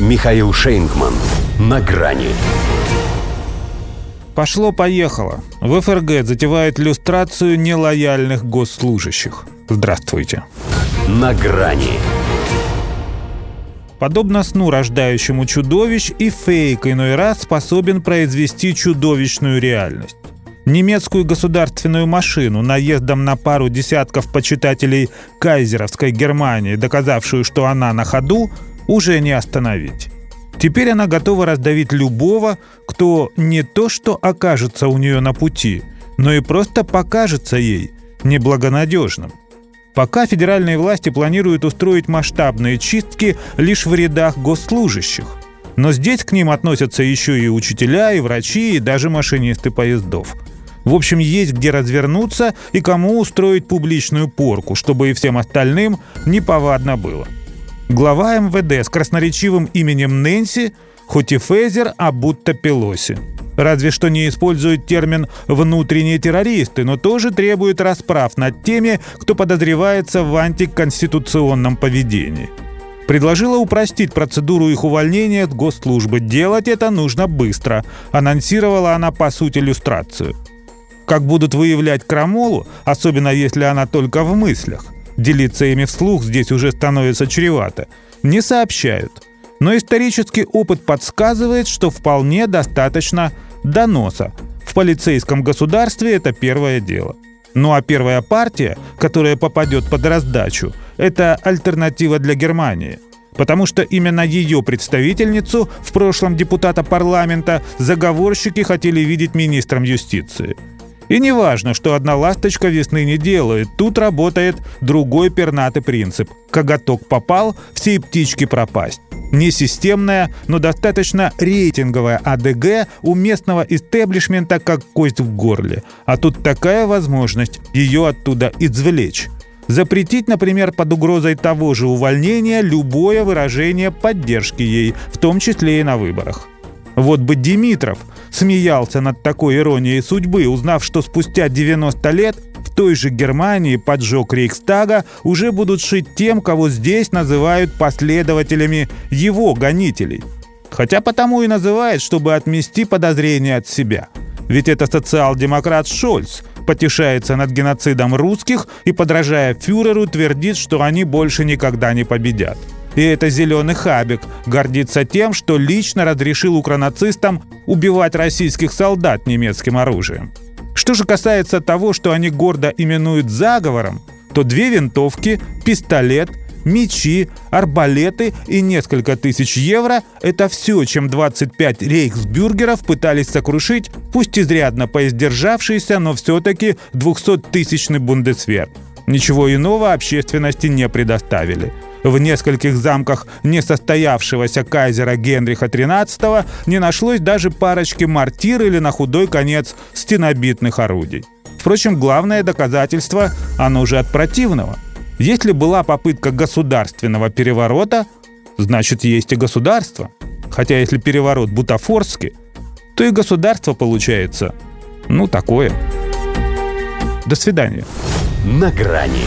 Михаил Шейнгман. На грани. Пошло-поехало. В ФРГ затевают люстрацию нелояльных госслужащих. Здравствуйте. На грани. Подобно сну, рождающему чудовищ, и фейк иной раз способен произвести чудовищную реальность. Немецкую государственную машину наездом на пару десятков почитателей кайзеровской Германии, доказавшую, что она на ходу, уже не остановить. Теперь она готова раздавить любого, кто не то что окажется у нее на пути, но и просто покажется ей неблагонадежным. Пока федеральные власти планируют устроить масштабные чистки лишь в рядах госслужащих. Но здесь к ним относятся еще и учителя, и врачи, и даже машинисты поездов. В общем, есть где развернуться и кому устроить публичную порку, чтобы и всем остальным неповадно было. Глава МВД с красноречивым именем Нэнси, хоть и Фейзер, а будто Пелоси. Разве что не использует термин «внутренние террористы», но тоже требует расправ над теми, кто подозревается в антиконституционном поведении. Предложила упростить процедуру их увольнения от госслужбы. Делать это нужно быстро. Анонсировала она, по сути, иллюстрацию. Как будут выявлять крамолу, особенно если она только в мыслях, Делиться ими вслух здесь уже становится чревато. Не сообщают. Но исторический опыт подсказывает, что вполне достаточно доноса. В полицейском государстве это первое дело. Ну а первая партия, которая попадет под раздачу, это альтернатива для Германии. Потому что именно ее представительницу, в прошлом депутата парламента, заговорщики хотели видеть министром юстиции – и не важно, что одна ласточка весны не делает, тут работает другой пернатый принцип. Коготок попал, все птички пропасть. Не системная, но достаточно рейтинговая АДГ у местного истеблишмента как кость в горле. А тут такая возможность ее оттуда извлечь. Запретить, например, под угрозой того же увольнения любое выражение поддержки ей, в том числе и на выборах. Вот бы Димитров смеялся над такой иронией судьбы, узнав, что спустя 90 лет в той же Германии поджог Рейхстага уже будут шить тем, кого здесь называют последователями его гонителей. Хотя потому и называют, чтобы отмести подозрения от себя. Ведь это социал-демократ Шольц потешается над геноцидом русских и, подражая фюреру, твердит, что они больше никогда не победят. И это зеленый хабик гордится тем, что лично разрешил укронацистам убивать российских солдат немецким оружием. Что же касается того, что они гордо именуют заговором, то две винтовки, пистолет, мечи, арбалеты и несколько тысяч евро – это все, чем 25 рейхсбюргеров пытались сокрушить, пусть изрядно поиздержавшийся, но все-таки 200-тысячный бундесвер. Ничего иного общественности не предоставили – в нескольких замках несостоявшегося кайзера Генриха XIII не нашлось даже парочки мортир или на худой конец стенобитных орудий. Впрочем, главное доказательство, оно уже от противного. Если была попытка государственного переворота, значит есть и государство. Хотя если переворот бутафорский, то и государство получается, ну, такое. До свидания. На грани